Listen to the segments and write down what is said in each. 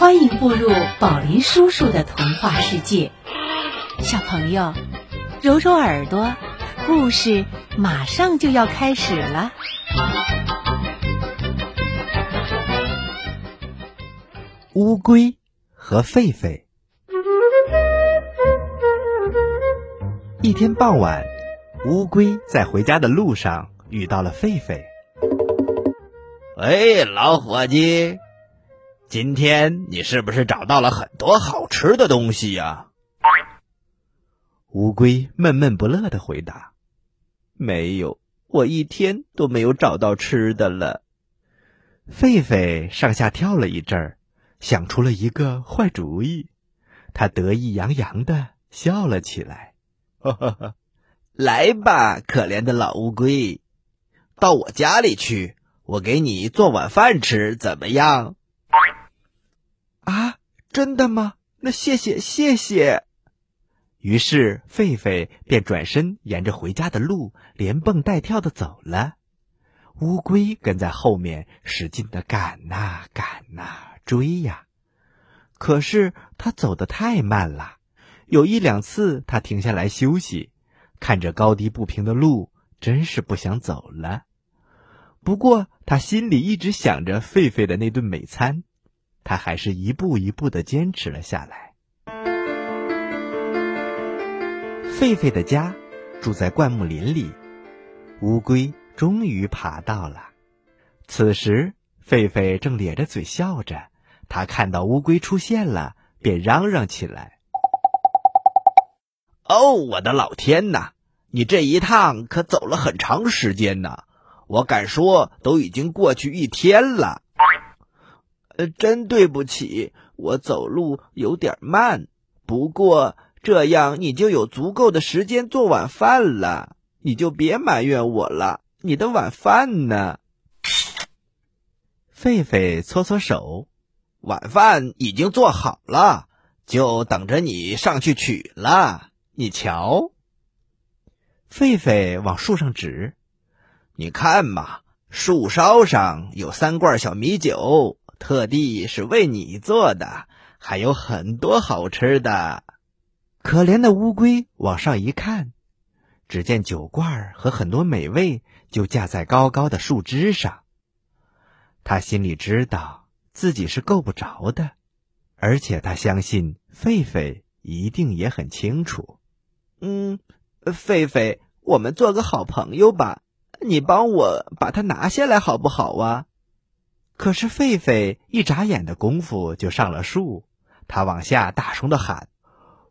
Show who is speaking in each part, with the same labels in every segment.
Speaker 1: 欢迎步入宝林叔叔的童话世界，小朋友，揉揉耳朵，故事马上就要开始了。
Speaker 2: 乌龟和狒狒。一天傍晚，乌龟在回家的路上遇到了狒狒。
Speaker 3: 哎，老伙计，今天你是不是找到了很多好吃的东西呀？
Speaker 2: 乌龟闷闷不乐的回答：“
Speaker 4: 没有，我一天都没有找到吃的了。”
Speaker 2: 狒狒上下跳了一阵儿，想出了一个坏主意，他得意洋洋的笑了起来。
Speaker 3: 哈哈哈！来吧，可怜的老乌龟，到我家里去，我给你做晚饭吃，怎么样？
Speaker 4: 真的吗？那谢谢谢谢。
Speaker 2: 于是狒狒便转身沿着回家的路连蹦带跳的走了，乌龟跟在后面使劲的赶呐赶呐追呀，可是它走得太慢了。有一两次，他停下来休息，看着高低不平的路，真是不想走了。不过，他心里一直想着狒狒的那顿美餐，他还是一步一步的坚持了下来。狒狒的家住在灌木林里，乌龟终于爬到了。此时，狒狒正咧着嘴笑着，他看到乌龟出现了，便嚷嚷起来。
Speaker 3: 哦，我的老天呐！你这一趟可走了很长时间呢，我敢说都已经过去一天了。
Speaker 4: 真对不起，我走路有点慢。不过这样你就有足够的时间做晚饭了，你就别埋怨我了。你的晚饭呢？
Speaker 2: 狒狒搓搓手，
Speaker 3: 晚饭已经做好了，就等着你上去取了。你瞧，
Speaker 2: 狒狒往树上指：“
Speaker 3: 你看嘛，树梢上有三罐小米酒，特地是为你做的，还有很多好吃的。”
Speaker 2: 可怜的乌龟往上一看，只见酒罐和很多美味就架在高高的树枝上。他心里知道自己是够不着的，而且他相信狒狒一定也很清楚。
Speaker 4: 嗯，狒狒，我们做个好朋友吧。你帮我把它拿下来好不好啊？
Speaker 2: 可是狒狒一眨眼的功夫就上了树，他往下大声的喊：“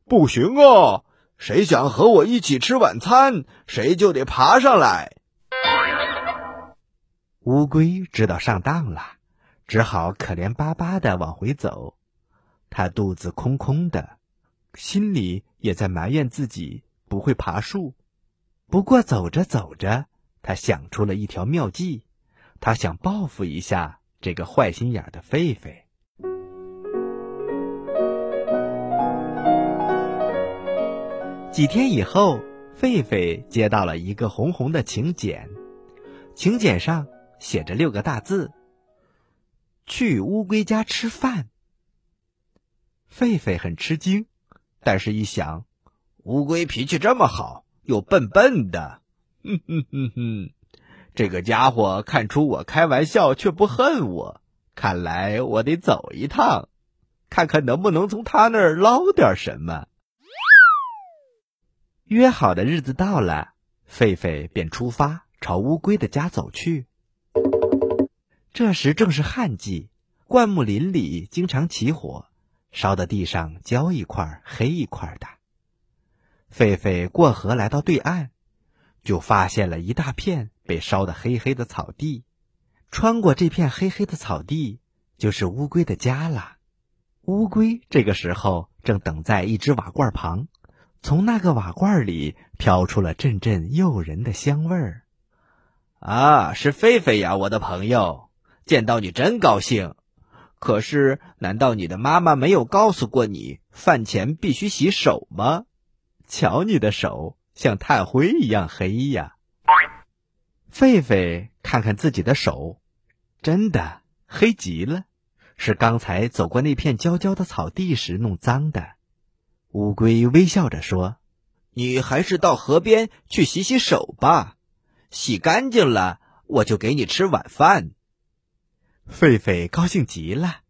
Speaker 3: 不行啊！谁想和我一起吃晚餐，谁就得爬上来。”
Speaker 2: 乌龟知道上当了，只好可怜巴巴的往回走。他肚子空空的。心里也在埋怨自己不会爬树，不过走着走着，他想出了一条妙计，他想报复一下这个坏心眼的狒狒。几天以后，狒狒接到了一个红红的请柬，请柬上写着六个大字：“去乌龟家吃饭。”狒狒很吃惊。但是，一想，
Speaker 3: 乌龟脾气这么好，又笨笨的，哼哼哼哼，这个家伙看出我开玩笑，却不恨我。看来我得走一趟，看看能不能从他那儿捞点什么。
Speaker 2: 约好的日子到了，狒狒便出发朝乌龟的家走去。这时正是旱季，灌木林里经常起火。烧的地上焦一块黑一块的。狒狒过河来到对岸，就发现了一大片被烧得黑黑的草地。穿过这片黑黑的草地，就是乌龟的家了。乌龟这个时候正等在一只瓦罐旁，从那个瓦罐里飘出了阵阵诱人的香味儿。
Speaker 3: 啊，是狒狒呀，我的朋友，见到你真高兴。可是，难道你的妈妈没有告诉过你饭前必须洗手吗？瞧你的手像炭灰一样黑呀！
Speaker 2: 狒狒看看自己的手，真的黑极了，是刚才走过那片焦焦的草地时弄脏的。乌龟微笑着说：“
Speaker 3: 你还是到河边去洗洗手吧，洗干净了，我就给你吃晚饭。”
Speaker 2: 狒狒高兴极了，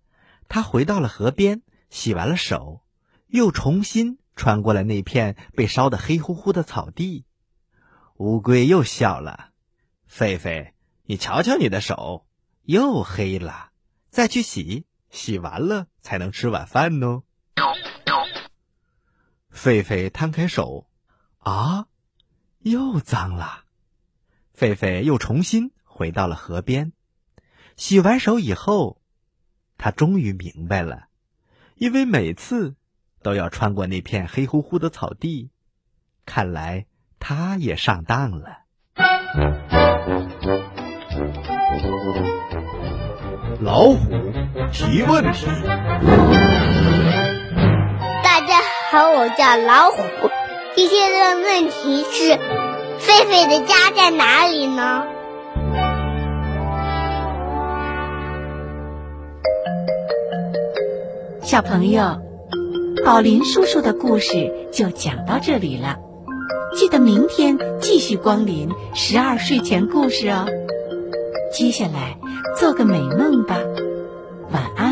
Speaker 2: 他回到了河边，洗完了手，又重新穿过了那片被烧得黑乎乎的草地。乌龟又笑了：“
Speaker 3: 狒狒，你瞧瞧你的手，又黑了，再去洗，洗完了才能吃晚饭哦。”
Speaker 2: 狒狒摊开手，啊，又脏了。狒狒又重新回到了河边，洗完手以后，他终于明白了，因为每次都要穿过那片黑乎乎的草地，看来他也上当了。
Speaker 5: 老虎提问题。
Speaker 6: 大家好，我叫老虎。今天的问题是：狒狒的家在哪里呢？
Speaker 1: 小朋友，宝林叔叔的故事就讲到这里了。记得明天继续光临十二睡前故事哦。接下来做个美梦吧，晚安。